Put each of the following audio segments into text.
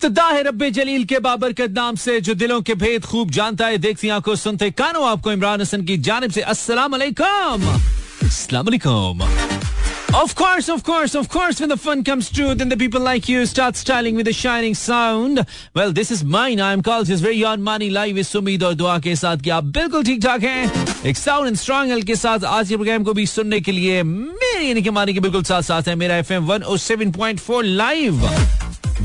इब्तदा है रब्बे जलील के बाबरकत नाम से जो दिलों के भेद खूब जानता है। देखती आँखों सुनते कानों आपको इमरान हसन की जानब से अस्सलाम वालेकुम अस्सलाम वालेकुम Of course, of course, of course, when the fun comes true, then the people like you start styling with a shining sound. Well, this is mine. I'm called his very own money live with सुमीद और दुआ के साथ कि आप बिल्कुल ठीक ठाक हैं। एक साउंड एंड स्ट्रॉन्ग एल के साथ आज के प्रोग्राम को भी सुनने के लिए मेरी यानी कि मानी के बिल्कुल साथ साथ है। मेरा एफ़ एम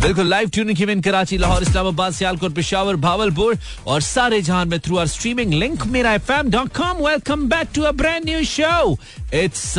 बिल्कुल live tuning event Karachi, Lahore, Islamabad, Sialkot, Peshawar, Bahawalpur और सारे जहाँ में through our streaming link Mera F M dot com welcome back to a brand new show it's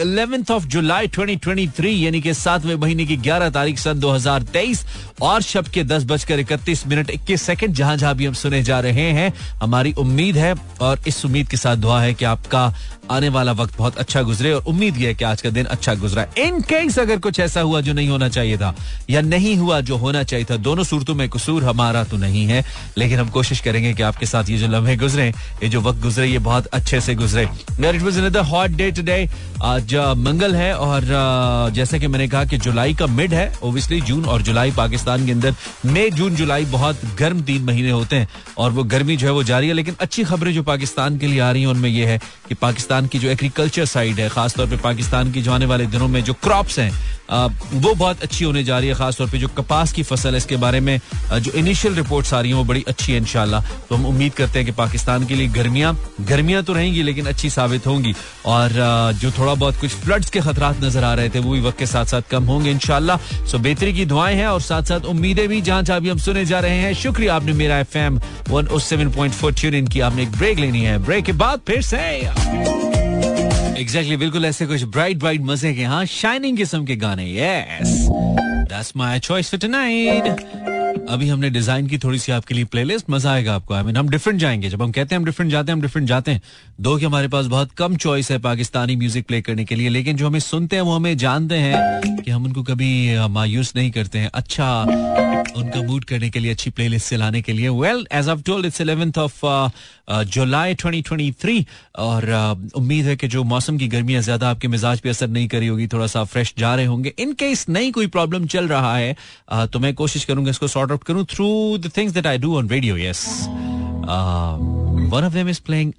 eleventh of July 2023 यानी कि सातवें महीने की 11 तारीख सन 2023 और शब के दस बजकर इकतीस मिनट इक्कीस सेकंड, जहाँ जहाँ भी हम सुने जा रहे हैं, हमारी उम्मीद है, और इस उम्मीद के साथ दुआ है कि आपका आने वाला वक्त बहुत अच्छा गुजरे, और उम्मीद यह है कि आज का दिन अच्छा गुजरा। इन केस अगर कुछ ऐसा हुआ जो नहीं होना चाहिए था, या नहीं हुआ जो होना चाहिए था, दोनों सूरतों में कसूर हमारा तो नहीं है, लेकिन हम कोशिश करेंगे कि आपके साथ ये जो लम्हे गुजरे, ये जो वक्त गुजरे, ये बहुत अच्छे से गुजरे। इट हॉट डे टुडे आज मंगल है और जैसे कि मैंने कहा कि जुलाई का मिड है ओबियसली जून और जुलाई पाकिस्तान के अंदर मई, जून, जुलाई बहुत गर्म तीन महीने होते हैं और वो गर्मी जो है वो जारी है, लेकिन अच्छी खबरें जो पाकिस्तान के लिए आ रही हैं, उनमें ये है कि पाकिस्तान की जो एग्रीकल्चर साइड है, खासतौर पर पाकिस्तान की जो आने वाले दिनों में जो क्रॉप्स हैं वो बहुत अच्छी होने जा रही है, खासतौर पे जो कपास की फ़सल है, इसके बारे में जो इनिशियल रिपोर्ट्स आ रही हैं, वो बड़ी अच्छी है इनशाला तो हम उम्मीद करते हैं कि पाकिस्तान के लिए गर्मियाँ गर्मियाँ तो रहेंगी, लेकिन अच्छी साबित होंगी। और जो थोड़ा बहुत कुछ फ्लड्स के खतरात नज़र आ रहे थे, वो भी वक्त के साथ साथ कम होंगे इनशाला सो बेहतरी की दुआएँ हैं, और साथ साथ उम्मीदें भी जहाँ जहाँ भी हम सुने जा रहे हैं। शुक्रिया आपने Mera F M one seven point four tune की आपने एक ब्रेक लेनी है। ब्रेक के बाद फिर से। एग्जैक्टली exactly, बिल्कुल ऐसे कुछ ब्राइट ब्राइट मज़े के हाँ शाइनिंग किस्म के गाने yes that's my choice for tonight अभी हमने डिज़ाइन की थोड़ी सी आपके लिए प्लेलिस्ट मज़ा आएगा आपको। आई मीन हम डिफरेंट जाएँगे। जब हम कहते हैं हम डिफरेंट जाते हैं हम डिफरेंट जाते हैं दो कि हमारे पास बहुत कम चॉइस है पाकिस्तानी म्यूज़िक प्ले करने के लिए लेकिन जो हमें सुनते हैं वो हमें जानते हैं कि हम उनको कभी मायूस नहीं करते हैं। अच्छा उनका मूड करने के लिए अच्छी प्लेलिस्ट से लाने के लिए। Well as of told it's eleventh of July 2023 और uh, उम्मीद है कि जो मौसम की गर्मियाँ ज़्यादा आपके मिजाज पे असर नहीं करी होगी थोड़ा सा फ्रेश जा रहे होंगे। इन केस नहीं कोई प्रॉब्लम चल रहा है uh, तो मैं कोशिश करूँगा इसको सॉर्ट आउट करूँ through the things that I do on radio yes one of them is playing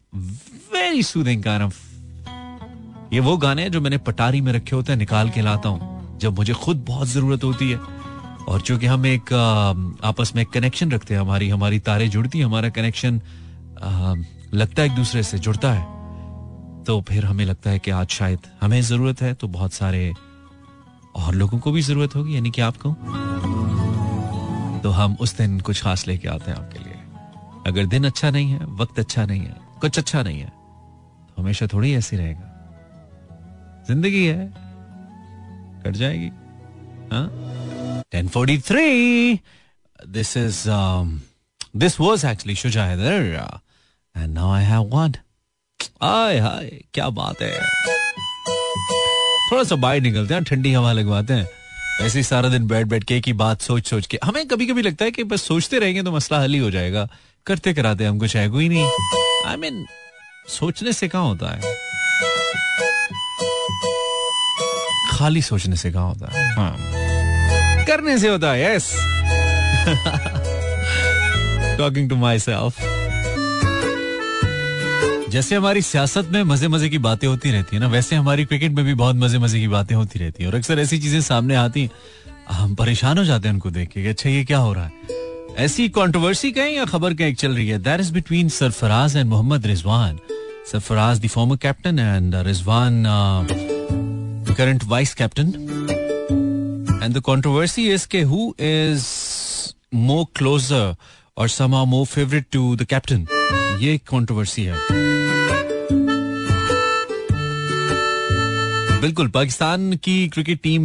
very soothing kind ये वो गाने हैं जो मैंने पटारी में रखे होते हैं, निकाल के लाता हूँ, जब मुझे खुद बहुत ज़रूरत होती है। और चूँकि हम एक आपस में कनेक्शन रखते हैं, हमारी हमारी तारे जुड़ती हैं, हमारा कनेक्शन लगता है एक दूसरे से, जुड़ता है। तो फिर हमें लगता है कि आज शायद हमें ज़रूरत है तो बहुत सारे और लोगों को भी ज़रूरत होगी, यानी कि आपको। तो हम उस दिन कुछ खास लेके आते हैं आपके लिए। अगर दिन अच्छा नहीं है, वक्त अच्छा नहीं है, कुछ अच्छा नहीं है तो हमेशा थोड़ी ऐसी रहेगा। ज़िंदगी है, कट जाएगी। Ten forty three. This is this was actually Shuja Haider and now I have one I hi क्या बात है? थोड़ा सा बाहर निकलते हैं, ठंडी हवा लगवाते हैं। ऐसे ही सारा दिन बैठ बैठ के एक ही बात सोच सोच के। हमें कभी कभी लगता है कि बस सोचते रहेंगे तो मसला हल ही हो जाएगा। करते कराते हम कुछ है कोई नहीं। आई I मीन mean, सोचने से कहा होता है? खाली सोचने से कहा होता है? हाँ। करने से होता है yes talking to myself जैसे हमारी सियासत में मज़े मज़े की बातें होती रहती है ना, वैसे हमारी क्रिकेट में भी बहुत मज़े मज़े की बातें होती रहती है। और अक्सर ऐसी चीज़ें सामने आती हम परेशान हो जाते हैं उनको देख के अच्छा ये क्या हो रहा है? ऐसी कंट्रोवर्सी कहें या खबर कहीं चल रही है। That is between Sarfaraz and Mohammad Rizwan. Sarfaraz the former captain and Rizwan current vice captain and the controversy is के who is more closer or समा more favourite to the captain ये कंट्रोवर्सी है। बिल्कुल, पाकिस्तान की cricket team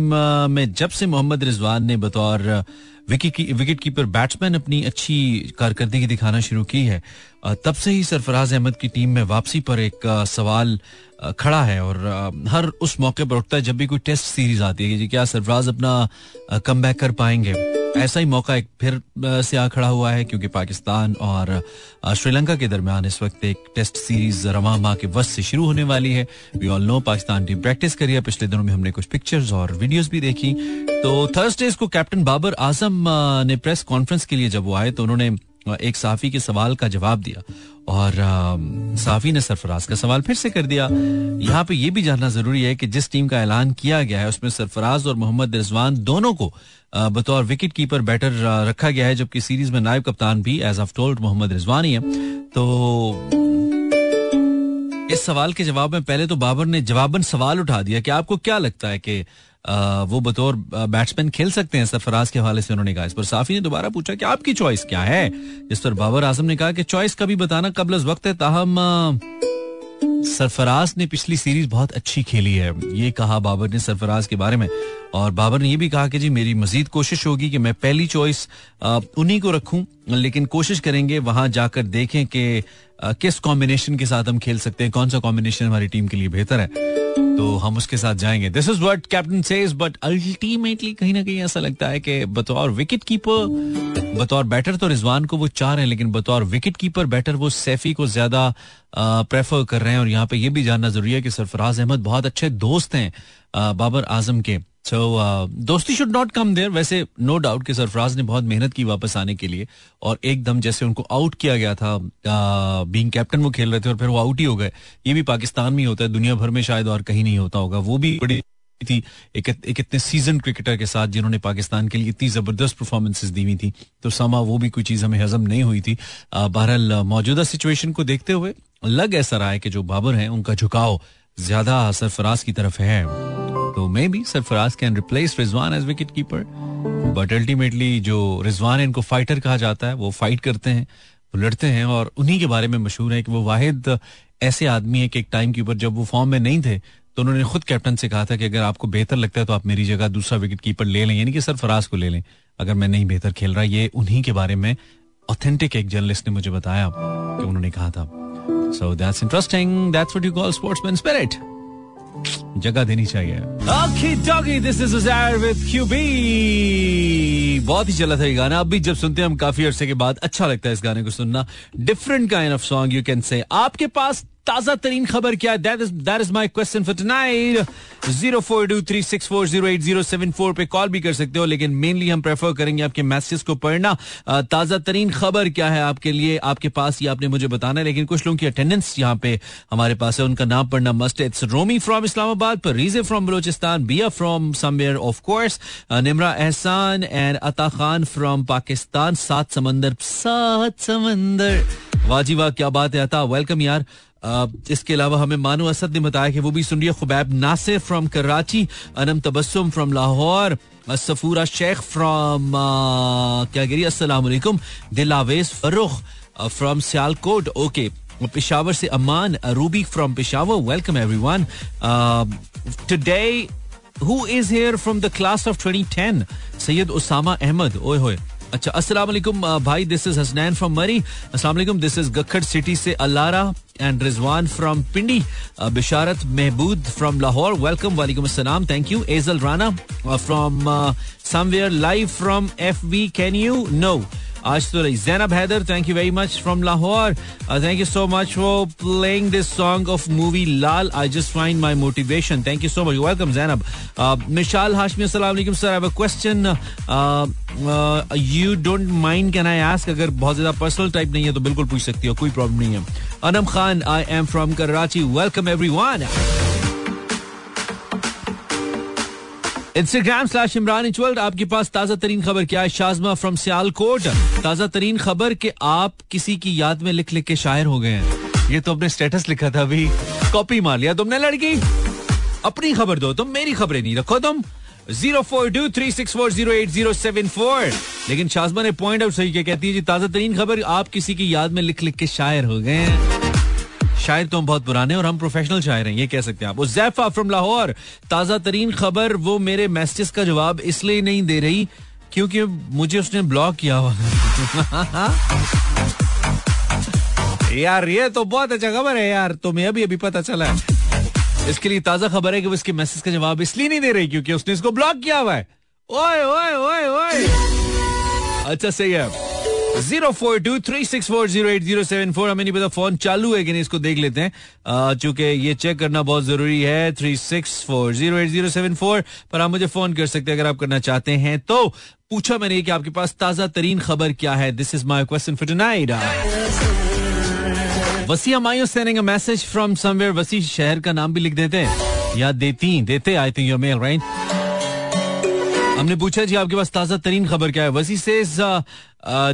में जब से मोहम्मद रिजवान ने बतौर विकेट कीपर बैट्समैन अपनी अच्छी कारकर्दगी दिखाना शुरू की है तब से ही सरफराज अहमद की टीम में वापसी पर एक सवाल खड़ा है और हर उस मौके पर उठता है जब भी कोई टेस्ट सीरीज़ आती है कि क्या सरफराज अपना कम कर पाएँगे। ऐसा ही मौका एक फिर से आ खड़ा हुआ है, क्योंकि पाकिस्तान और श्रीलंका के दरमियान इस वक्त एक टेस्ट सीरीज़ रवा माह के वस्त से शुरू होने वाली है। We all know Pakistan team practice करी है। पिछले दिनों में हमने कुछ पिक्चर्स और वीडियोस भी देखी। तो थर्सडे को कैप्टन बाबर आज़म ने प्रेस कॉन्फ्रेंस के लिए जब वो आए तो उन्होंने एक साफी के सवाल का जवाब दिया और साफी ने सरफराज का सवाल फिर से कर दिया। यहाँ पे ये भी जानना ज़रूरी है कि जिस टीम का ऐलान किया गया है, उसमें सरफराज और मोहम्मद रिजवान दोनों को बतौर विकेट कीपर बैटर रखा गया है, जबकि सीरीज़ में नायब कप्तान भी as of told Mohammad Rizwan ही है। तो इस सवाल के जवाब में पहले तो बाबर ने जवाबन सवाल उठा दिया कि आपको क्या लगता है कि वो बतौर बैट्समैन खेल सकते हैं, सरफराज के हवाले से उन्होंने कहा। इस पर साफी ने दोबारा पूछा कि आपकी चॉइस क्या है? जिस पर बाबर आज़म ने कहा कि चॉइस कभी बताना कबल वक्त है। ताहम सरफराज ने पिछली सीरीज़ बहुत अच्छी खेली है। ये कहा बाबर ने सरफराज के बारे में। और बाबर ने यह भी कहा कि जी, मेरी मजीद कोशिश होगी कि मैं पहली चॉइस उन्हीं को रखूँ, लेकिन कोशिश करेंगे वहाँ जाकर देखें कि किस कॉम्बिनेशन के साथ हम खेल सकते हैं, कौन सा कॉम्बिनेशन हमारी टीम के लिए बेहतर है। तो हम उसके साथ जाएँगे। This is what captain says but ultimately कहीं ना कहीं ऐसा लगता है कि बतौर विकेट कीपर बतौर बैटर तो रिजवान को वो चाह रहे हैं, लेकिन बतौर विकेट कीपर बैटर वो सैफी को ज़्यादा प्रेफर कर रहे हैं, और यहाँ पे ये भी जानना ज़रूरी है कि सरफराज अहमद बहुत अच्छे दोस्त हैं बाबर आज़म के। सो uh, दोस्ती शुड नॉट कम देयर वैसे नो डाउट कि सरफराज ने बहुत मेहनत की वापस आने के लिए और एकदम जैसे उनको आउट किया गया था बीइंग कैप्टन वो खेल रहे थे और फिर वो आउट ही हो गए। ये भी पाकिस्तान में होता है। दुनिया भर में शायद और कहीं नहीं होता होगा। वो भी बड़ी थी। एक, एक इतने सीज़न क्रिकेटर के साथ जिन्होंने पाकिस्तान के लिए इतनी ज़बरदस्त परफॉर्मेंसेज दी हुई थी। तो समा वो भी कोई चीज़ हमें हजम नहीं हुई थी। बहरहाल मौजूदा सिचुएशन को देखते हुए लग ऐसा रहा है कि जो बाबर हैं उनका झुकाव ज़्यादा सरफराज की तरफ़ है। तो maybe Sarfaraz can replace Rizwan as wicket keeper but ultimately जो रिजवान इनको फाइटर कहा जाता है, वो फाइट करते हैं, वो लड़ते हैं और उन्हीं के बारे में मशहूर है कि वो वाहिद ऐसे आदमी है कि एक टाइम के ऊपर जब वो फॉर्म में नहीं थे तो उन्होंने खुद कैप्टन से कहा था कि अगर आपको बेहतर लगता है तो आप मेरी जगह दूसरा विकेट कीपर ले लें, यानी कि सरफराज को ले लें। अगर मैं नहीं बेहतर खेल रहा, ये उन्हीं के बारे में ऑथेंटिक एक जर्नलिस्ट ने मुझे बताया कि उन्होंने कहा था। So that's interesting that's what you call sportsman spirit जगह देनी चाहिए। दिस इज़ विद क्यूबी बहुत ही चला था ये गाना। अब भी जब सुनते हैं हम काफ़ी अरसे के बाद अच्छा लगता है इस गाने को सुनना। Different kind of song you can say आपके पास ताज़ा तरीन खबर क्या है? That is my question for tonight zero four two three six four zero eight zero seven four पे कॉल भी कर सकते हो, लेकिन मेनली हम प्रेफर करेंगे आपके मैसेज को पढ़ना। ताज़ा तरीन खबर क्या है आपके लिए, आपके पास, ये आपने मुझे बताना है, लेकिन कुछ लोगों की अटेंडेंस यहाँ पे हमारे पास है, उनका नाम पढ़ना must it's Romi from Islamabad पर Rija from Balochistan Biya from somewhere of course Nimra Ehsan and Ata Khan from Pakistan सात समंदर सात समंदर। वाजी वाह, क्या बात है अता वेलकम यार। इसके अलावा हमें मानो असद ने बताया कि वो भी सुन रही है Khubaib Nasir from Karachi, Anam Tabassum from Lahore Safura Sheikh from क्या गिरी अस्सलाम दिलावेज फरुख फ्रॉम सियालकोट, ओके। पिशावर से Aman Rubi from Peshawar welcome everyone today who is here from the class of 2010 Syed Usama Ahmad, ओए होए। अच्छा अस्सलाम भाई this is Hasnain from Murree. अस्सलाम दिस इज़ गखड़ सिटी से अल्लारा and Rizwan from Pindi Bisharat Mahmood from Lahore welcome वालेकुम अस्सलाम thank you एजल Rana from somewhere live from F we can you know आज तो रही Zainab Haider thank you very much from Lahore thank you so much for playing this song of movie Laal I just find my motivation thank you so much welcome Zainab Mishal Hashmi अस्सलाम sir I question you don't mind can I ask अगर बहुत ज्यादा personal type नहीं है तो बिल्कुल पूछ सकती हो कोई प्रॉब्लम नहीं है Anam Khan I am from Karachi welcome everyone Instagram slash Imran इचवल आपके पास ताज़ा तरीन खबर क्या है? शाजमा फ्रॉम सियालकोट ताज़ा तरीन खबर के आप किसी की याद में लिख लिख के शायर हो गए हैं। ये तो अपने स्टेटस लिखा था अभी। कॉपी मार लिया तुमने, लड़की। अपनी खबर दो, तुम मेरी खबरें नहीं रखो तुम। Zero four two three six four zero eight zero seven four. लेकिन शाजमा ने पॉइंट आउट सही क्या कहती है? जी, ताज़ा तरीन खबर आप किसी की याद में लिख लिख के शायर हो गए हैं। शायर तो हम बहुत पुराने और हम प्रोफेशनल शायर हैं, ये कह सकते हैं आप। जैफा फ्रॉम लाहौर। ताज़ा तरीन खबर, वो मेरे मैसेज का जवाब इसलिए नहीं दे रही, क्योंकि मुझे उसने ब्लॉक किया हुआ यार, ये तो बहुत अच्छा खबर है यार, तुम्हें अभी अभी पता चला है। इसके लिए ताज़ा खबर है कि वो इसके मैसेज का जवाब इसलिए नहीं दे रही क्योंकि उसने इसको ब्लॉक किया हुआ है। ओए ओए ओए ओए। अच्छा सही है। Zero four two three six four zero eight zero seven four. हमें नहीं पता फ़ोन चालू है कि नहीं, इसको देख लेते हैं। चूँकि ये चेक करना बहुत ज़रूरी है। Three six four zero eight zero seven four. पर आप मुझे फ़ोन कर सकते हैं अगर आप करना चाहते हैं तो। पूछा मैंने कि आपके पास ताज़ा तरीन खबर क्या है? This is my question for tonight Wasi अमायो sending a message from somewhere Wasi शहर का नाम भी लिख देते हैं। या देती, देते I think your mail right हमने पूछा जी, आपके पास ताज़ा तरीन खबर क्या है? वसी से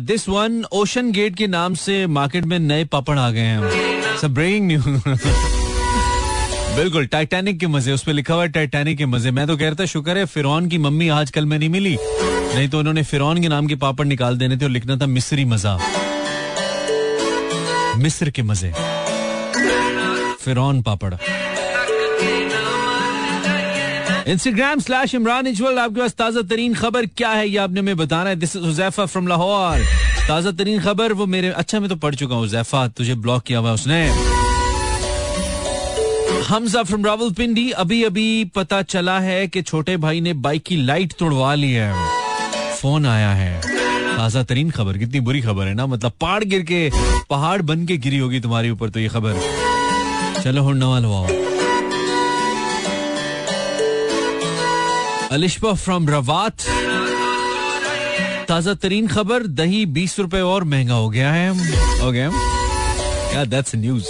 दिस वन ओशन गेट के नाम से मार्केट में नए पापड़ आ गए हैं। सब ब्रेकिंग न्यूज़ बिल्कुल टाइटैनिक के मज़े, उस पर लिखा हुआ है टाइटैनिक के मज़े। मैं तो कह रहा था, शुक्र है, फिरौन की मम्मी आजकल में नहीं मिली। नहीं तो उन्होंने फिरौन के नाम के पापड़ निकाल देने थे और लिखना था मिस्री मज़ा। मिस्र के मज़े। फिरौन पापड़। इंस्टाग्राम स्लैश इमरान इजवल आपके पास ताज़ा तरीन खबर क्या है ये आपने हमें बताना है? This is Huzaifa from Lahore ताज़ा तरीन खबर, वो मेरे अच्छा मैं तो पढ़ चुका हूँ हुजैफा तुझे ब्लॉक किया हुआ उसने। हमजा फ्रॉम रावलपिंडी अभी अभी पता चला है कि छोटे भाई ने बाइक की लाइट तोड़वा ली है। फ़ोन आया है। ताज़ा तरीन खबर। कितनी बुरी खबर है ना? मतलब पहाड़ गिर के, पहाड़ बन के गिरी होगी तुम्हारे ऊपर तो ये खबर। चलो हुन नवाल अलिशबा फ्रॉम रवात। ताज़ा तरीन खबर, दही बीस रुपए और महँगा हो गया है। हो गया। या दैट्स न्यूज़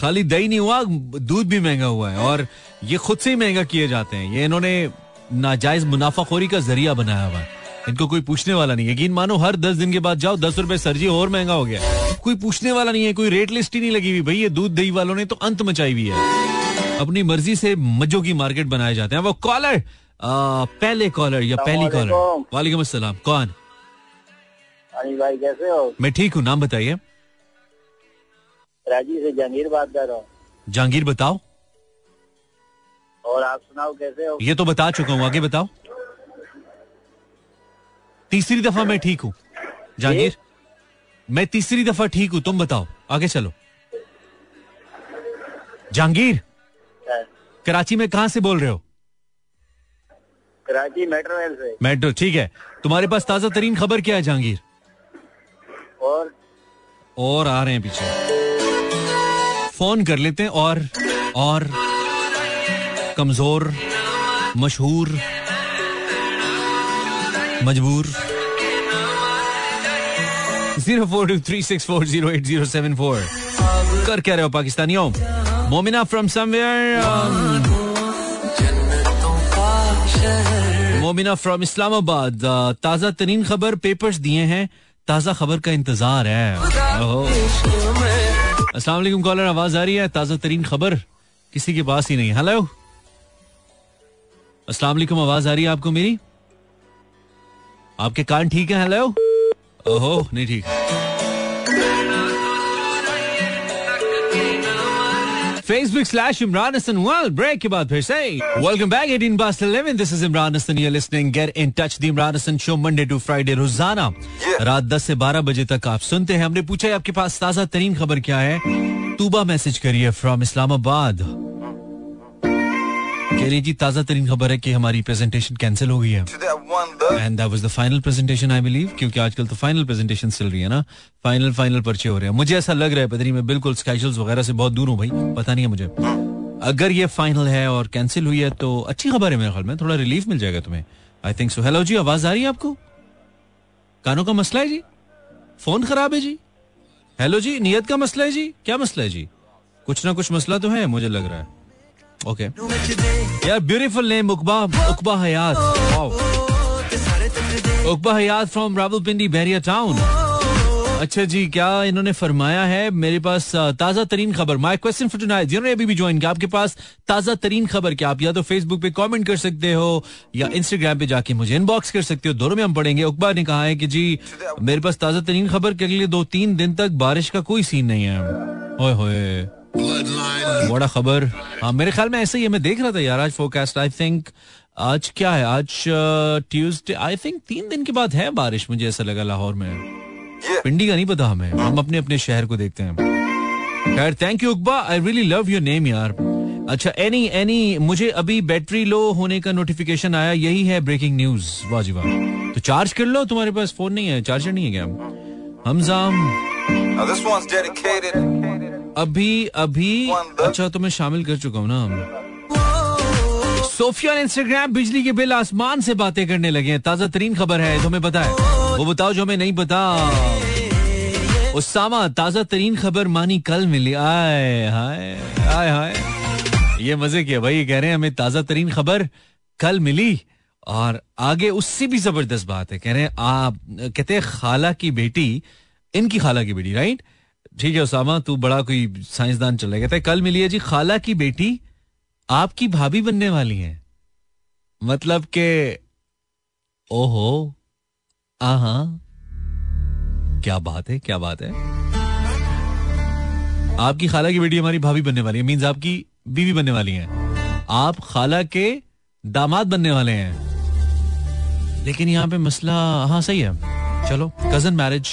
खाली दही नहीं हुआ, दूध भी महँगा हुआ है और ये खुद से ही महँगा किए जाते हैं। ये इन्होंने नाजायज मुनाफाखोरी का ज़रिया बनाया हुआ है। इनको कोई पूछने वाला नहीं यकीन मानो हर दस दिन के बाद जाओ दस रुपए सरजी और महँगा हो गया। कोई पूछने वाला नहीं है कोई रेट लिस्ट ही नहीं लगी हुई। भाई ये दूध दही वालों ने तो अंत मचाई हुई है। अपनी मर्ज़ी से मज्जों की मार्केट बनाए जाते हैं। वो कॉलर पहले कॉलर या पहली कॉलर? वालेकुम। अस्सलाम। कौन? भाई कैसे हो? मैं ठीक हूँ नाम बताइए। राज़ी से जहांगीर बात कर रहा हूँ। जहांगीर बताओ। और आप सुनाओ कैसे हो? ये तो बता चुका हूँ आगे बताओ। तीसरी दफ़ा मैं ठीक हूँ। जहांगीर मैं तीसरी दफ़ा ठीक हूँ तुम बताओ आगे चलो। जहांगीर कराची में कहा से बोल रहे हो? कराची मेट्रो रेल से। मेट्रो ठीक है। तुम्हारे पास ताज़ा तरीन खबर क्या है जहांगीर और? और आ रहे हैं पीछे। फ़ोन कर लेते हैं और और कमज़ोर मशहूर मजबूर। Zero four two three six four zero eight zero seven four. कर क्या रहे हो पाकिस्तानियों? Momina from somewhere Momina from Islamabad. ताज़ा तरीन खबर पेपर्स दिए हैं। ताज़ा खबर का इंतज़ार है। अस्सलाम वालेकुम कॉलर आवाज़ आ रही है? ताज़ा तरीन खबर, किसी के पास ही नहीं। हेलो अस्सलाम वालेकुम, आवाज़ आ रही है आपको मेरी? आपके कान ठीक है हेलो ओहो नहीं ठीक Facebook slash Imran Hassan World. Break के बाद फिर से Welcome back 18 past 11. This is Imran Hassan. You're listening. Get in touch. The Imran Hassan Show Monday to Friday रोज़ाना रात 10 से 12 बजे तक आप सुनते हैं हमने पूछा है आपके पास ताज़ा तरीन खबर क्या है तूबा मैसेज करिए फ्रॉम इस्लामाबाद कह रही जी ताज़ा तरीन खबर है कि हमारी प्रेजेंटेशन कैंसिल हो गई है। And that was the final presentation I believe क्योंकि आजकल तो फाइनल प्रेजेंटेशन चल रही है ना। फाइनल फाइनल पर्चे हो रहे हैं। मुझे ऐसा लग रहा है पता नहीं मैं बिल्कुल स्केजुअल्स वगैरह से बहुत दूर हूँ भाई। पता नहीं है मुझे। अगर ये फाइनल है और कैंसिल हुई है तो अच्छी खबर है मेरे ख्याल में। थोड़ा रिलीफ मिल जाएगा तुम्हें। आई थिंक सो हेलो जी आवाज़ आ रही है आपको? कानों का मसला है जी? फ़ोन खराब है जी? हेलो जी नियत का मसला है जी? क्या मसला है जी? कुछ ना कुछ मसला तो है मुझे लग रहा है। ओके यार beautiful name Uqba Uqba Hayat Uqba Hayat from Rawalpindi Bahria town अच्छा जी क्या इन्होंने फरमाया है मेरे पास ताज़ा तरीन खबर माई क्वेश्चन फॉर टुनाइट जिन्होंने अभी भी ज्वाइन किया आपके पास ताज़ा तरीन खबर क्या आप या तो फेसबुक पे कमेंट कर सकते हो या इंस्टाग्राम पे जाके मुझे इनबॉक्स कर सकते हो दोनों में हम पढ़ेंगे उकबा ने कहा है कि जी मेरे पास ताज़ा तरीन खबर के अगले दो तीन दिन तक बारिश का कोई सीन नहीं है ओए होए बड़ा खबर हाँ मेरे ख्याल में ऐसे ही मैं देख रहा था यार आज फोरकास्ट आई थिंक आज क्या है? आज ट्यूसडे आई थिंक तीन दिन के बाद है बारिश मुझे ऐसा लगा लाहौर में। पिंडी का नहीं पता हमें। हम अपने अपने शहर को देखते हैं। खैर thank you Uqba I really love your name यार। अच्छा एनी एनी मुझे अभी बैटरी लो होने का नोटिफिकेशन आया यही है ब्रेकिंग न्यूज़ वाह वाह तो चार्ज कर लो तुम्हारे पास फ़ोन नहीं है चार्जर नहीं है क्या? हमजाम। अभी अभी अच्छा तो मैं शामिल कर चुका हूँ ना सोफिया इंस्टाग्राम बिजली के बिल आसमान से बातें करने लगे हैं। ताज़ा तरीन खबर है तुम्हें पता है। वो बताओ जो हमें नहीं पता। उसामा ताज़ा तरीन खबर मानी कल मिली। आए हाय आए हाय। ये मज़े किया भाई ये कह रहे हैं हमें ताज़ा तरीन खबर कल मिली और आगे उससे भी ज़बरदस्त बात है। कह रहे हैं आप कहते हैं खाला की बेटी इनकी खाला की बेटी राइट ठीक है उसामा, तू बड़ा कोई साइंसदान चल कहते हैं कल मिली है जी, खाला की बेटी आपकी भाभी बनने वाली है। मतलब के, ओहो, आहा। क्या बात है, क्या बात है। आपकी खाला की बेटी हमारी भाभी बनने वाली है मीन्स आपकी बीवी बनने वाली है। आप खाला के दामाद बनने वाले हैं। लेकिन यहाँ पे मसला हाँ सही है। चलो cousin marriage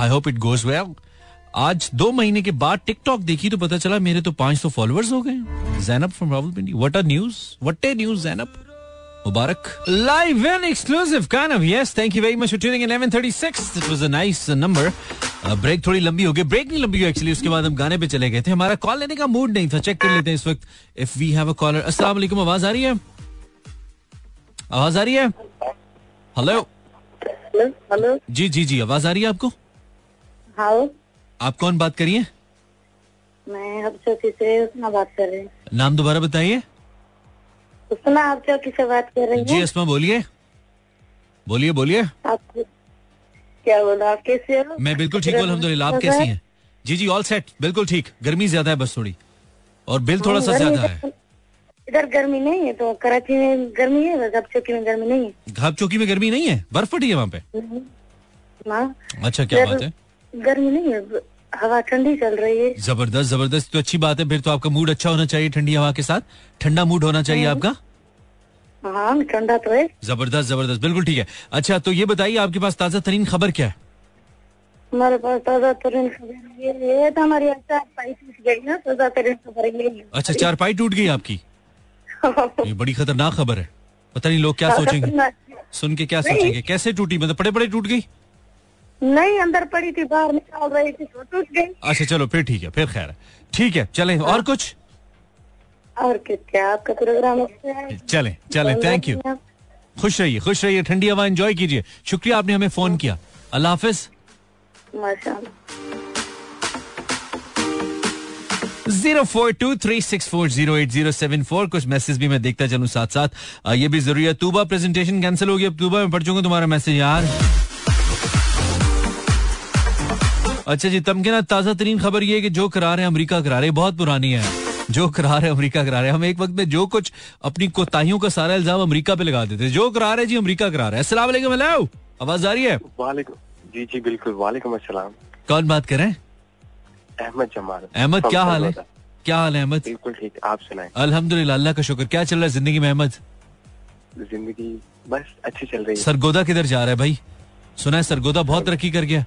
I hope it goes well आज दो महीने के बाद टिकटॉक देखी तो पता चला मेरे तो पाँच सौ फॉलोअर्स हो गए Zainab from Rawalpindi what are news what a news Zainab Mubarak. Live and exclusive kind of yes thank you very much for tuning in 1136 it was a nice number break थोड़ी लंबी हो गई। Break नहीं लंबी हुई actually उसके बाद हम गाने पे चले गए थे। हमारा कॉल लेने का मूड नहीं था। चेक कर लेते हैं इस वक्त if we have a caller अस्सलाम वालेकुम आवाज़ आ रही है? आवाज़ आ रही है? हेलो हेलो जी जी जी आवाज़ आ रही है आपको? हाँ आप कौन बात करिए मैं अब चौकी से उसना बात कर रही हूँ। नाम दोबारा बताइए। उसना आप चौकी से बात कर रही जी हूँ? अस्मा बोलिए। बोलिए बोलिए। आप क्या बोला आप कैसे हो? मैं बिल्कुल ठीक हूँ अल्हम्दुलिल्लाह। आप कैसी हैं? जी जी ऑल सेट बिल्कुल ठीक। गर्मी ज़्यादा है बस थोड़ी। और बिल थोड़ा सा ज़्यादा है। तो- इधर गर्मी नहीं है तो कराची में गर्मी है अब चौकी में गर्मी नहीं है। घाप चौकी में गर्मी नहीं है? बर्फ़ पड़ी है वहाँ पे? हाँ। अच्छा क्या बात है। गर्मी नहीं है हवा ठंडी चल रही है। ज़बरदस्त ज़बरदस्त। तो अच्छी बात है फिर तो आपका मूड अच्छा होना चाहिए ठंडी हवा के साथ। ठंडा मूड होना चाहिए आपका? हाँ ठंडा तो है। ज़बरदस्त ज़बरदस्त। बिल्कुल ठीक है। अच्छा तो ये बताइए आपके पास ताज़ा तरीन खबर क्या है? हमारे पास ताज़ा तरीन खबर ये तो हमारी पाई टूट गई ना ताज़ा तरीन खबर ये है। अच्छा चारपाई टूट गई आपकी? ये बड़ी खतरनाक खबर है। पता नहीं लोग क्या सोचेंगे। सुन के क्या सोचेंगे। कैसे टूटी? मतलब पड़े पड़े टूट गई? नहीं अंदर पड़ी थी बाहर निकाल रही थी तो टूट गई। अच्छा चलो फिर ठीक है फिर खैर ठीक है चले और कुछ? और क्या आपका प्रोग्राम चले चले थैंक यू खुश रहिए खुश रहिए ठंडी हवा एंजॉय कीजिए। शुक्रिया आपने हमें फ़ोन किया। अल्लाह हाफिज। Zero four two three six four zero eight zero seven four कुछ मैसेज भी मैं देखता चलूँ साथ साथ ये भी ज़रूरी है। तूबा प्रेजेंटेशन कैंसिल हो गई अब तूबा में पढ़ चुका तुम्हारा मैसेज यार। अच्छा जी तमके ना ताज़ा तरीन खबर ये है कि जो करा रहे हैं अमेरिका करा रहे हैं बहुत पुरानी है। जो करा रहे अमरीका करा रहे हैं। हम एक वक्त में जो कुछ अपनी कोताहियों का सारा इल्ज़ाम अमरीका पे लगा देते हैं जो करा रहे जी अमरीका करा रहे हैं। अस्सलाम वालेकुम हेलो। आवाज़ आ रही है? जी जी बिल्कुल। वालेकुम अस्सलाम। कौन बात कर रहे हैं? अहमद जमाल। अहमद क्या हाल है? क्या हाल है अहमद? बिल्कुल ठीक आप सुनाए। अल्हम्दुलिल्लाह अल्लाह का शुक्र। क्या चल रहा है ज़िंदगी में अहमद? ज़िंदगी बस अच्छी चल रही है। सरगोदा किधर जा रहा है भाई? सुना है सरगोदा बहुत तरक्की कर गया।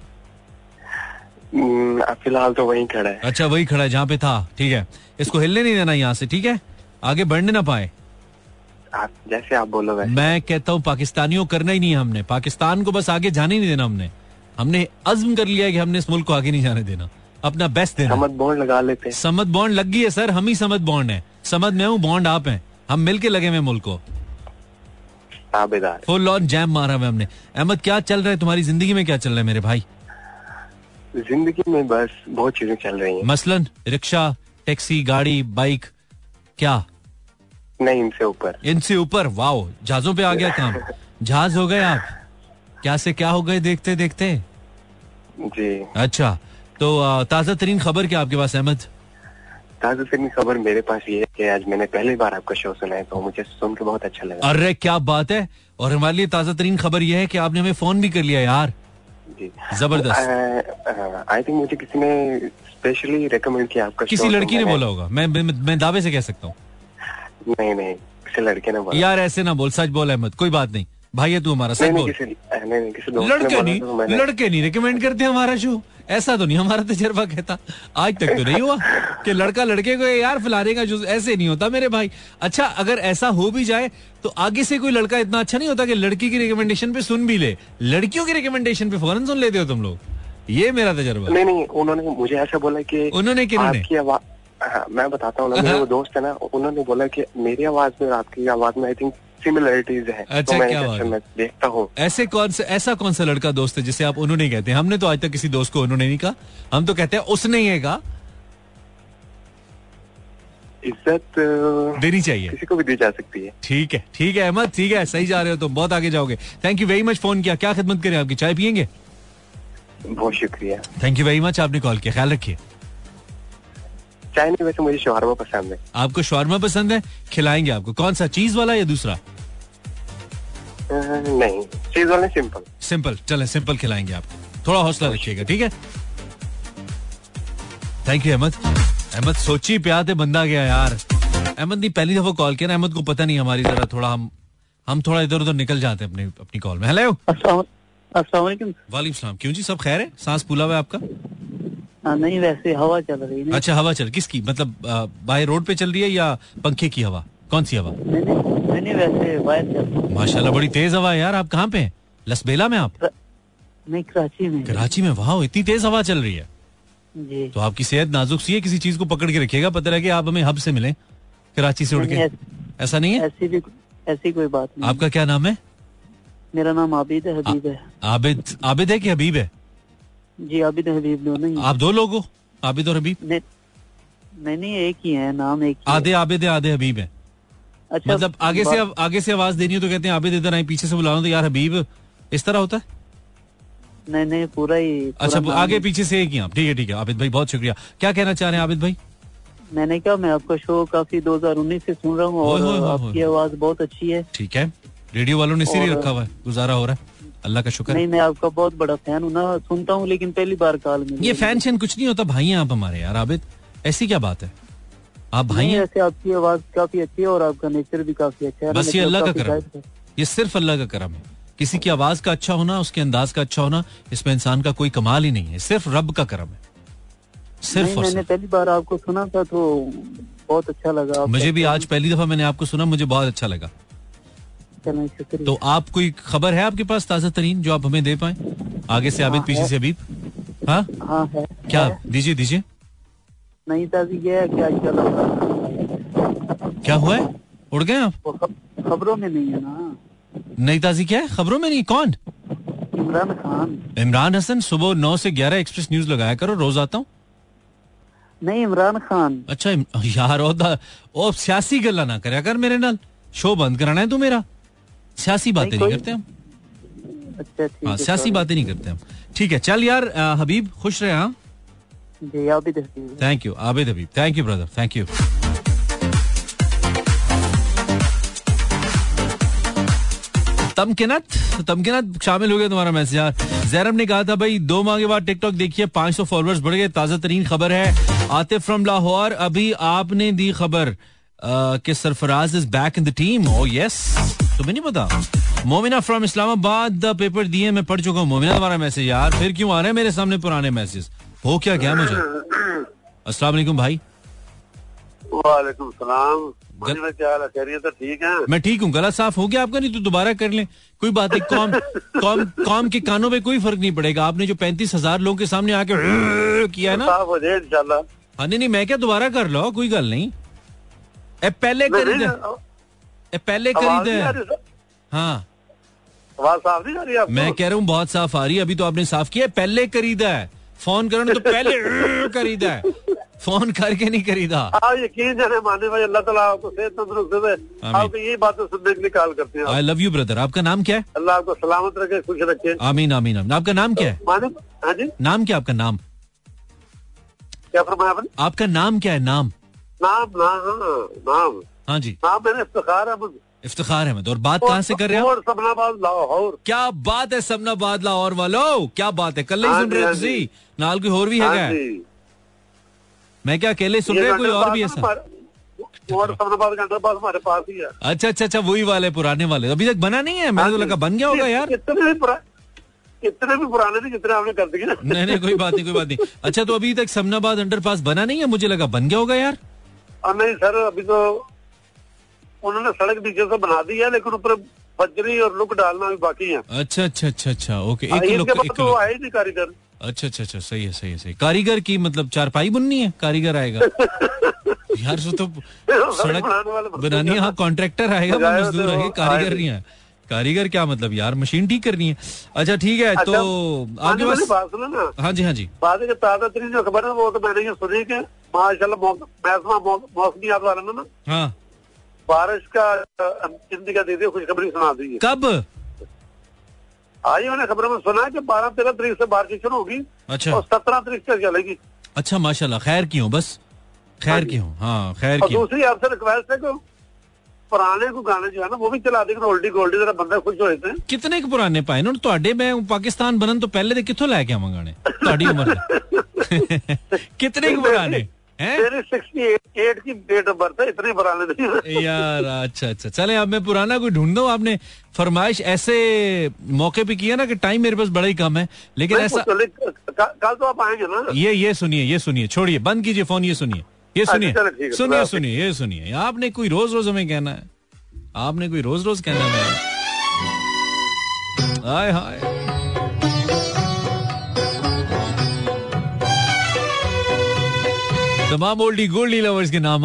फ़िलहाल तो वही खड़ा है। अच्छा वही खड़ा है जहाँ पे था। ठीक है। इसको हिलने नहीं देना यहाँ से ठीक है? आगे बढ़ने ना पाए। आप जैसे आप बोलो वैसे मैं कहता हूँ पाकिस्तानियों करना ही नहीं है हमने। पाकिस्तान को बस आगे जाने नहीं देना हमने। हमने अज्म कर लिया है कि हमने इस मुल्क को आगे नहीं जाने देना। अपना बेस्ट देना। समझ बॉन्ड लगा लेते हैं। समद बॉन्ड लग गई है सर। हम ही समद बॉन्ड है। समद मैं हूँ बॉन्ड आप हैं। हम मिलके लगे हुए मुल्क को। फुल ऑन जैम मारा हुआ हमने। अहमद क्या चल रहा है? तुम्हारी ज़िंदगी में क्या चल रहा है मेरे भाई? ज़िंदगी में बस बहुत चीज़ें चल रही हैं। मसलन रिक्शा टैक्सी गाड़ी बाइक क्या? नहीं इनसे ऊपर। इनसे ऊपर? वाओ जहाजों पे आ गया काम। जहाज़ हो गए आप? क्या से क्या हो गए देखते देखते? जी। अच्छा तो ताज़ा तरीन खबर क्या आपके पास अहमद? ताज़ा तरीन खबर मेरे पास ये है कि आज मैंने पहली बार आपका शो सुना है तो मुझे सुन के बहुत अच्छा लगा। अरे क्या बात है! और हमारे लिए ताज़ा तरीन खबर यह है कि आपने हमें फ़ोन भी कर लिया यार। जी। ज़बरदस्त। आई थिंक मुझे किसी ने स्पेशली रेकमेंड किया आपका किसी तो लड़की ने बोला होगा। मैं मैं, दावे से कह सकता हूँ। नहीं नहीं किसी लड़के ने बोला। यार ऐसे ना बोल सच बोल अहमद कोई बात नहीं। भाई है तू हमारा सच बोल। ने लड़के नहीं तो लड़के नहीं रिकमेंड करते हमारा शो ऐसा तो नहीं हमारा तजर्बा कहता आज तक तो नहीं हुआ कि लड़का लड़के को यार फलाने का जो ऐसे नहीं होता मेरे भाई। अच्छा अगर ऐसा हो भी जाए तो आगे से कोई लड़का इतना अच्छा नहीं होता कि लड़की की रिकमेंडेशन पे सुन भी ले। लड़कियों की रिकमेंडेशन पे फ़ौरन सुन लेते हो तुम लोग। ये मेरा तजर्बा। नहीं नहीं उन्होंने मुझे ऐसा बोला कि उन्होंने हाँ, मैं बताता हूँ मेरे वो दोस्त है ना उन्होंने बोला कि मेरी आवाज़ में और आपकी आवाज़ में आई थिंक सिमिलरिटीज है। अच्छा, तो मैं क्या? मैं देखता हूँ। ऐसे कौन सा ऐसा कौन सा लड़का दोस्त है जिसे आप उन्होंने कहते हैं? हमने तो आज तक किसी दोस्त को उन्होंने नहीं कहा। हम तो कहते हैं उसने है कहा। इज़्ज़त देनी चाहिए। किसी को भी दी जा सकती है। ठीक है ठीक है अहमद ठीक है सही जा रहे हो तुम बहुत आगे जाओगे। Thank you very much phone किया। क्या खिदमत करें आपकी? चाय पियेंगे? बहुत शुक्रिया। थैंक यू वेरी मच आपने कॉल किया। ख्याल रखिए। चाय नहीं वैसे मुझे शोरमा पसंद है। आपको शॉर्मा पसंद है? खिलाएँगे आपको। कौन सा चीज़ वाला या दूसरा? नहीं चीज़ वाले सिंपल सिंपल चले सिंपल खिलाएँगे आपको थोड़ा हौसला रखिएगा ठीक है? थैंक यू अहमद अहमद सोची प्यार थे बंदा गया यार। अहमद ने पहली दफ़ा कॉल किया ना अहमद को पता नहीं हमारी तरह थोड़ा हम हम थोड़ा इधर उधर निकल जाते हैं अपनी अपनी कॉल में। हेलो अस्सलाम वालेकुम। वालेकुम सलाम। क्यों जी सब खैर है? सांस फूला हुआ है आपका? हाँ, नहीं वैसे हवा चल रही है अच्छा हवा चल किसकी? मतलब बाय रोड पे चल रही है या पंखे की हवा? कौन सी हवा? नहीं वैसे वायर। माशाल्लाह बड़ी तेज हवा है यार। आप कहाँ पे हैं? लसबेला में आप? नहीं कराची में। कराची में? वाह इतनी तेज हवा चल रही है। जी। तो आपकी सेहत नाजुक सी है? किसी चीज़ को पकड़ के रखिएगा पता रहे आप हमें हब से मिले कराची से उड़ के। ऐसा नहीं है? ऐसी भी ऐसी कोई बात नहीं। आपका क्या नाम है? मेरा नाम आबिद है हबीब है। आबिद आबिद है कि हबीब है? जी आबिद हबीब दोनों आप दो लोग हो आबिद और हबीब? नहीं नहीं नहीं एक ही है नाम एक आधे आबिद है आधे हबीब है। अच्छा। मतलब आगे से आगे से आवाज़ देनी हो तो कहते हैं आबिद इधर आए पीछे से बुलाओ तो यार हबीब इस तरह होता है? नहीं नहीं पूरा ही पूरा अच्छा आगे पीछे से एक ही आप। ठीक है ठीक है आबिद भाई बहुत शुक्रिया। क्या कहना चाह रहे हैं आबिद भाई? मैंने क्या मैं आपका शो काफ़ी 2019 से सुन रहा हूँ और। आपकी आवाज़ बहुत अच्छी है। ठीक है। रेडियो वालों ने ही रखा हुआ है गुजारा हो रहा है। अल्लाह का शुक्र नहीं मैं आपका बहुत बड़ा फ़ैन हूँ ना सुनता हूँ लेकिन पहली बार कॉल मिली। ये फ़ैन शैन कुछ नहीं होता भाई हैं आप हमारे यार आबिद। ऐसी क्या बात है? आप भाई हैं? ऐसे आपकी आवाज़ काफ़ी अच्छी है और आपका नेचर भी काफ़ी अच्छा है। बस ये अल्लाह का करम। ये सिर्फ़ अल्लाह का करम है। किसी की आवाज़ का अच्छा होना उसके अंदाज का अच्छा होना इसमें इंसान का कोई कमाल ही नहीं है। सिर्फ़ रब का करम है। सिर्फ़ नहीं और मैंने पहली बार आपको सुना था तो बहुत अच्छा लगा मुझे भी आज पहली दफ़ा मैंने आपको सुना मुझे बहुत अच्छा लगा। तो आप कोई खबर है आपके पास ताज़ा तरीन जो आप हमें दे पाए? आगे से आबिद हाँ, पीछे से अबीब? हाँ? हाँ क्या? दीजिए दीजिए। नहीं ताजी ये है कि आजकल क्या हुआ है? उड़ गए आप? खबरों में नहीं है ना। नई ताजी क्या है? खबरों में नहीं कौन? इमरान खान। इमरान हसन सुबह नौ से ग्यारह एक्सप्रेस न्यूज़ लगाया करो रोज आता हूँ। नहीं इमरान खान। अच्छा यार ओ सियासी गल्ला ना कर मेरे नाल। शो बंद कराना है तू मेरा। सियासी बातें नहीं कोई- करते हम। अच्छा हाँ सियासी बातें नहीं करते हम। ठीक है चल यार हबीब खुश रहे हाँ? Thank you Abid Habib thank you brother thank you Tamkinat? Tamkinat शामिल हो गया तुम्हारा मैसेज यार। जैरम ने कहा था, भाई, दो माह के बाद टिकटॉक देखिए 500 फॉलोअर्स बढ़ गए। ताज़ा तरीन खबर है। आतिफ फ्रॉम लाहौर, अभी आपने दी खबर कि Sarfaraz is back in the team oh yes तुम्हें नहीं पता? Momina from Islamabad, the paper दिए, मैं पढ़ चुका हूँ। मोमिना, तुम्हारा मैसेज यार। फिर क्यों आ रहे हैं मेरे सामने पुराने मैसेज हो क्या? गया मुझे अस्सलाम वालेकुम भाई। वालेकुम सलाम। में ठीक है? मैं ठीक हूँ। गला साफ़ हो गया आपका? नहीं तो दोबारा कर लें। कोई बात नहीं कौम कौम कौम के कानों पे कोई फ़र्क नहीं पड़ेगा। आपने जो पैंतीस हज़ार लोगों के सामने आके किया है ना? साफ़ हो जाए इंशाल्लाह। हाँ नहीं नहीं मैं क्या दोबारा कर लो कोई गल नहीं। ए पहले करी दे ए पहले करी दे हाँ। आवाज़ साफ़ नहीं आ रही मैं कह रहा हूँ बहुत साफ़ आ रही है। अभी तो आपने साफ़ किया पहले करीदा है फ़ोन करो तो पहले करीदा है। फ़ोन करके नहीं करीदा आप यकीन जाने मानने भाई अल्लाह ताला आपको सेहत तंदुरुस्त दे। आपको यही बातें सुनने के लिए कॉल करते हैं आई लव यू ब्रदर आपका नाम क्या है? अल्लाह आपको सलामत रखे खुश रखे। आमीन आमीन आमीन। आपका नाम क्या है? माने? हाँ जी। नाम क्या आपका? नाम। क्या फरमाया आपने? आपका नाम क्या है? नाम। नाम ना हाँ नाम। हाँ जी। नाम मैंने इफ्तार अहमद इफ्तिखार अहमद और बात कहाँ से कर रहे हो और लाहौर। क्या बात है सबनाबाद लाहौर वालों? क्या बात है? कल ही हाँ सुन रहे हो तुसी? नाल कोई और भी हाँ है जी। मैं क्या अकेले सुन रहे कोई और भी ही है अच्छा अच्छा अच्छा वही वाले पुराने वाले। अभी तक बना नहीं है? मैंने तो लगा बन गया होगा यार। इतने भी पुरा- इतने भी पुराने थे जितने आपने कर दिए नहीं नहीं कोई बात नहीं कोई बात नहीं। अच्छा तो अभी तक समनाबाद अंडरपास बना नहीं है? मुझे लगा बन गया होगा यार। नहीं सर अभी तो उन्होंने सड़क नीचे से बना दी है लेकिन ऊपर बजरी और लुक डालना अभी बाकी है। अच्छा अच्छा अच्छा अच्छा ओके हाँ, एक बाद एक तो आए ही नहीं कारीगर। अच्छा अच्छा अच्छा सही है सही है सही कारीगर की मतलब चारपाई बुननी है? कारीगर आएगा। यार वो तो सड़क बनाने है हाँ। कॉन्ट्रैक्टर आएगा मजदूर तो आएगा कारीगर नहीं। है। कारीगर क्या मतलब? यार मशीन ठीक करनी है। अच्छा ठीक है तो अच्छा, आपके पास बात ना। हाँ जी हाँ जी। बाद में ताज़ा तरीन जो खबर है वो तो मैंने ये सुनी कि माशाल्लाह मौसमा मौसमियात वाले ना? हाँ। बारिश का अ, हिंदी का दे दी खुशखबरी सुना दी है कब आज मैंने खबर में सुना है कि बारह तेरह तारीख से बारिश शुरू होगी अच्छा और सत्रह तारीख तक चलेगी अच्छा माशाल्लाह खैर की हूँ बस खैर की हूँ हाँ खैर और की हूँ दूसरी आपसे रिक्वेस्ट है कि पुराने को गाने जो है ना वो भी चला देंगे ओल्डी गोल्डी जरा बंदे खुश हो जाते हैं ਕਿਤਨੇ ਕੁ ਪੁਰਾਣੇ ਪਾਏ ਨੇ ਤੁਹਾਡੇ ਮੈਂ ਪਾਕਿਸਤਾਨ ਬਣਨ ਤੋਂ ਪਹਿਲੇ ਦੇ ਕਿੱਥੋਂ ਲੈ ਕੇ ਆਵਾਂ ਗਾਣੇ ਤੁਹਾਡੀ ਉਮਰ ਦੇ ਕਿਤਨੇ ਕੁ ਪੁਰਾਣੇ मेरी सिक्सटी एट की डेट ऑफ़ बर्थ है इतने पुराने यार अच्छा अच्छा। चले अब मैं पुराना कोई ढूंढ दो आपने फरमाइश ऐसे मौके पे किया ना कि टाइम मेरे पास बड़ा ही कम है। लेकिन ऐसा कल तो आप आएँगे ना। ये ये सुनिए ये सुनिए छोड़िए बंद कीजिए फ़ोन ये सुनिए ये अच्छा, सुनिए सुनिए सुनिए ये सुनिए। आपने कोई रोज रोज हमें कहना है? आपने कोई रोज रोज कहना है? हाय हाय। तमाम ओल्डी गोल्डी लवर्स के नाम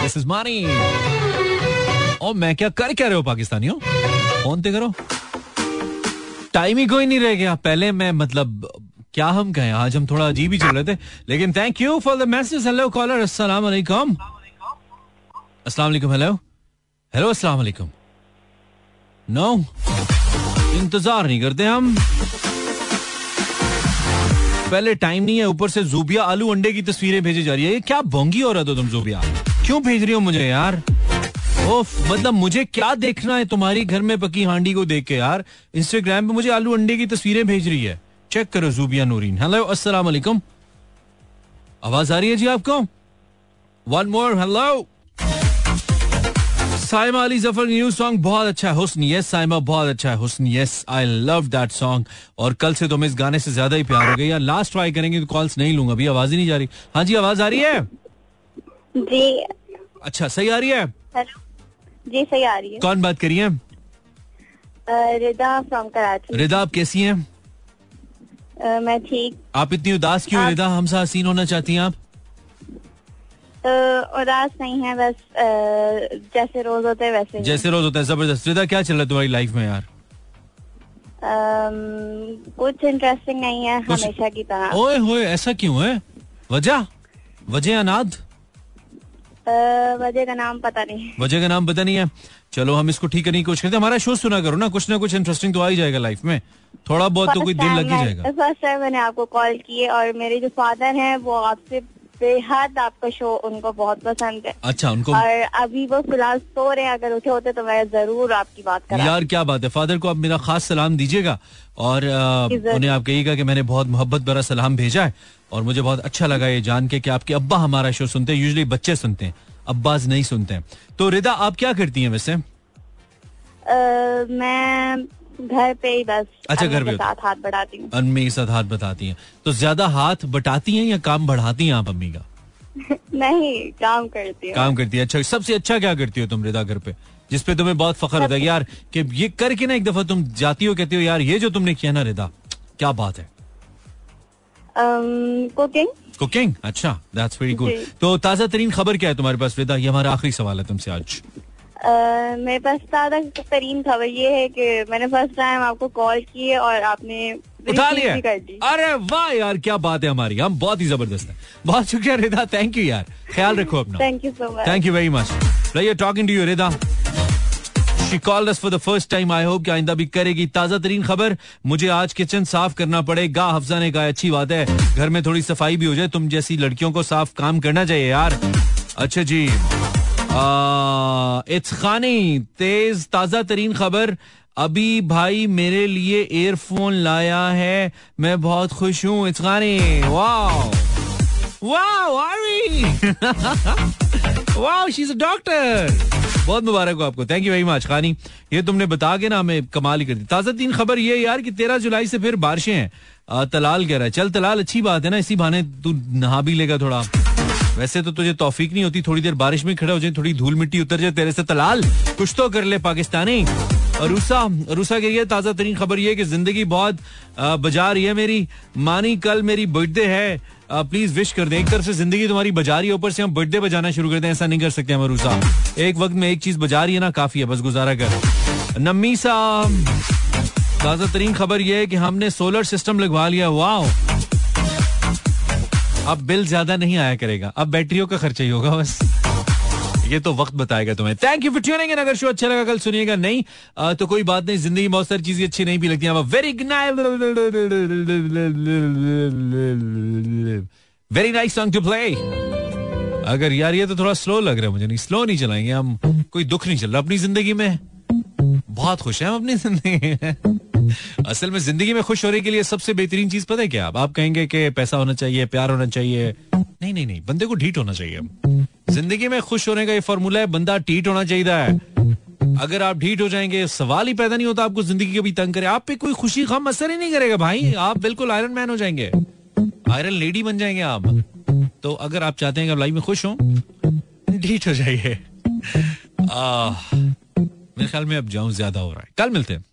दिस इज़ मानी और मैं क्या कर क्या रहे हो पाकिस्तानियों? फ़ोन ते करो। टाइम ही कोई नहीं रह गया। पहले मैं मतलब क्या हम कहें? आज हम थोड़ा अजीब ही चल रहे थे। लेकिन thank you for the message hello caller अस्सलाम वालेकुम अस्सलाम वालेकुम हेलो हेलो अस्सलाम वालेकुम नो इंतज़ार नहीं करते हम। पहले टाइम नहीं है, ऊपर से जूबिया आलू अंडे की तस्वीरें भेजी जा रही है। ये क्या बोंगी हो तुम जूबिया क्यों भेज रही हो मुझे, यार? ओफ मतलब मुझे क्या देखना है तुम्हारी घर में पकी हांडी को देख के, यार? इंस्टाग्राम पे मुझे आलू अंडे की तस्वीरें भेज रही है। चेक करो जूबिया नूरीन हेलो अस्सलाम आवाज़ आ रही है जी आपको? One more hello Saima Ali Zafar new song बहुत अच्छा है हुस्न यस साइमा बहुत अच्छा है Husn yes I love that song और कल से तुम्हें इस गाने से ज़्यादा ही प्यार हो गया यार लास्ट ट्राई करेंगे तो कॉल्स नहीं लूँगा अभी आवाज़ ही नहीं जा रही। हाँ जी आवाज़ आ रही है? जी। अच्छा सही आ रही है? जी सही आ रही है। कौन बात करिए रिदा फ्रॉम कराची। रिदा आप कैसी हैं? मैं ठीक। आप इतनी उदास क्यों रिदा? हमसा हसीन होना चाहती हैं आप? अ, उदास नहीं है बस जैसे रोज होते हैं वैसे जैसे रोज होता है ज़बरदस्त। रिदा क्या चल रहा है तुम्हारी लाइफ में यार? कुछ इंटरेस्टिंग नहीं है हमेशा की तरह। ओए होए ऐसा क्यों है? वजह? वजह अनाद वजह का नाम पता नहीं। वजह का नाम पता नहीं है। चलो हम इसको ठीक करने की कोशिश करते हैं। हमारा शो सुना करो ना कुछ ना कुछ इंटरेस्टिंग तो आ ही जाएगा लाइफ में। थोड़ा बहुत तो कोई दिल लग ही जाएगा। फ़र्स्ट टाइम मैंने आपको कॉल किए और मेरे जो फादर हैं वो आपसे बेहद आपका शो उनको बहुत पसंद है। अच्छा उनको और अभी वो फ़िलहाल सो रहे हैं अगर उठे होते तो मैं ज़रूर आपकी बात करा यार क्या बात है? फादर को आप मेरा खास सलाम दीजिएगा। और ज़रूर। उन्हें आप कहिएगा कि मैंने बहुत मोहब्बत भरा सलाम भेजा है। और मुझे बहुत अच्छा लगा ये जान के कि आपके अब्बा हमारा शो सुनते हैं। यूजली बच्चे सुनते हैं अब्बाज नहीं सुनते हैं। तो रिदा आप क्या करती हैं वैसे? अ, मैं घर पे ही बस अच्छा, घर पे साथ हाथ बढ़ाती हूँ। अम्मी के साथ हाथ बताती हैं। तो ज़्यादा हाथ बटाती हैं या काम बढ़ाती हैं आप अम्मी का? नहीं काम करती हूँ। काम करती है। अच्छा सबसे अच्छा क्या करती हो तुम रिदा घर पे? जिस पे तुम्हें बहुत फखर होता है। यार कि ये करके ना एक दफ़ा तुम जाती हो कहती हो यार ये जो तुमने किया ना रिदा क्या बात है? कुकिंग। कुकिंग? अच्छा दैट्स वेरी गुड तो ताज़ा तरीन खबर क्या है तुम्हारे पास रिदा? ये हमारा आखिरी सवाल है तुमसे आज। मेरे पास ताज़ा तरीन खबर ये है कि मैंने फ़र्स्ट टाइम आपको कॉल की है और आपने उठा लिया अरे वाह यार क्या बात है हमारी। हम बहुत ही ज़बरदस्त है। बहुत शुक्रिया रिदा। थैंक यू यार। ख्याल रखो अपना। Thank you so much thank you very much player talking to you Rida. She called us for the first time I hope कि आइंदा भी करेगी। ताज़ा तरीन खबर। मुझे आज किचन साफ़ करना पड़ेगा हफ्जा ने कहा अच्छी बात है। घर में थोड़ी सफ़ाई भी हो जाए। तुम जैसी लड़कियों को साफ़ काम करना चाहिए यार। अच्छा जी। इट्स खानी। तेज ताज़ा तरीन खबर। अभी भाई मेरे लिए एयरफोन लाया है। मैं बहुत खुश हूँ इट्स खानी। वाह वाह आरी wow she is a doctor बहुत मुबारक हो आपको। थैंक यू वेरी मच खानी। ये तुमने बता के ना हमें कमाल ही कर दी। ताज़ा तीन खबर ये यार कि तेरह जुलाई से फिर बारिशें हैं। तलाल कह रहा है। चल तलाल, अच्छी बात है ना, इसी बहाने तू नहा भी लेगा थोड़ा। वैसे तो तुझे तौफीक नहीं होती, थोड़ी देर बारिश में खड़ा हो जाए, थोड़ी धूल मिट्टी उतर जाए, तेरे से तलाल। कुछ तो कर ले, पाकिस्तानी। रूसा रूसा के लिए ताज़ा तरीन खबर ये कि ज़िंदगी बहुत बजा रही है मेरी। मानी कल मेरी बर्थडे है। प्लीज़ विश कर दें। एक तरफ़ से ज़िंदगी तुम्हारी बजा रही है, ऊपर से हम बर्थडे बजाना शुरू कर दें, ऐसा नहीं कर सकते हम रूसा एक वक्त में एक चीज़ बजा रही है ना, काफ़ी है, बस गुजारा कर। नमीसा, ताज़ा तरीन खबर यह है कि हमने सोलर सिस्टम लगवा लिया वाओ अब बिल ज़्यादा नहीं आया करेगा। अब बैटरियों का खर्चा ही होगा बस। ये तो वक्त बताएगा तुम्हें। Thank you for tuning in अगर शो अच्छा लगा कल सुनिएगा। नहीं आ, तो कोई बात नहीं। ज़िंदगी बहुत सारी चीज़ें अच्छी नहीं भी लगती very very nice song to play अगर यार ये तो थोड़ा स्लो लग रहा है मुझे नहीं। स्लो नहीं चलाएँगे हम। कोई दुख नहीं चल रहा अपनी ज़िंदगी में। बहुत खुश हैं हम अपनी ज़िंदगी में? असल में ज़िंदगी में खुश होने के लिए सबसे बेहतरीन चीज़ पता है क्या? आप कहेंगे कि पैसा होना चाहिए, प्यार होना चाहिए। नहीं नहीं नहीं, बंदे को ढीट होना चाहिए। ज़िंदगी में खुश होने का ये फॉर्मूला है, बंदा ढीट होना चाहिए है अगर आप ढीट हो जाएँगे, सवाल ही पैदा नहीं होता आपको ज़िंदगी कभी तंग करे। आप पे कोई खुशी गम असर ही नहीं करेगा भाई। आप बिल्कुल आयरन मैन हो जाएँगे। आयरन लेडी बन जाएँगे आप। तो अगर आप चाहते हैं कि लाइफ में खुश हो ढीट हो जाइए। मेरे ख्याल में अब जाऊँ ज़्यादा हो रहा है। कल मिलते हैं।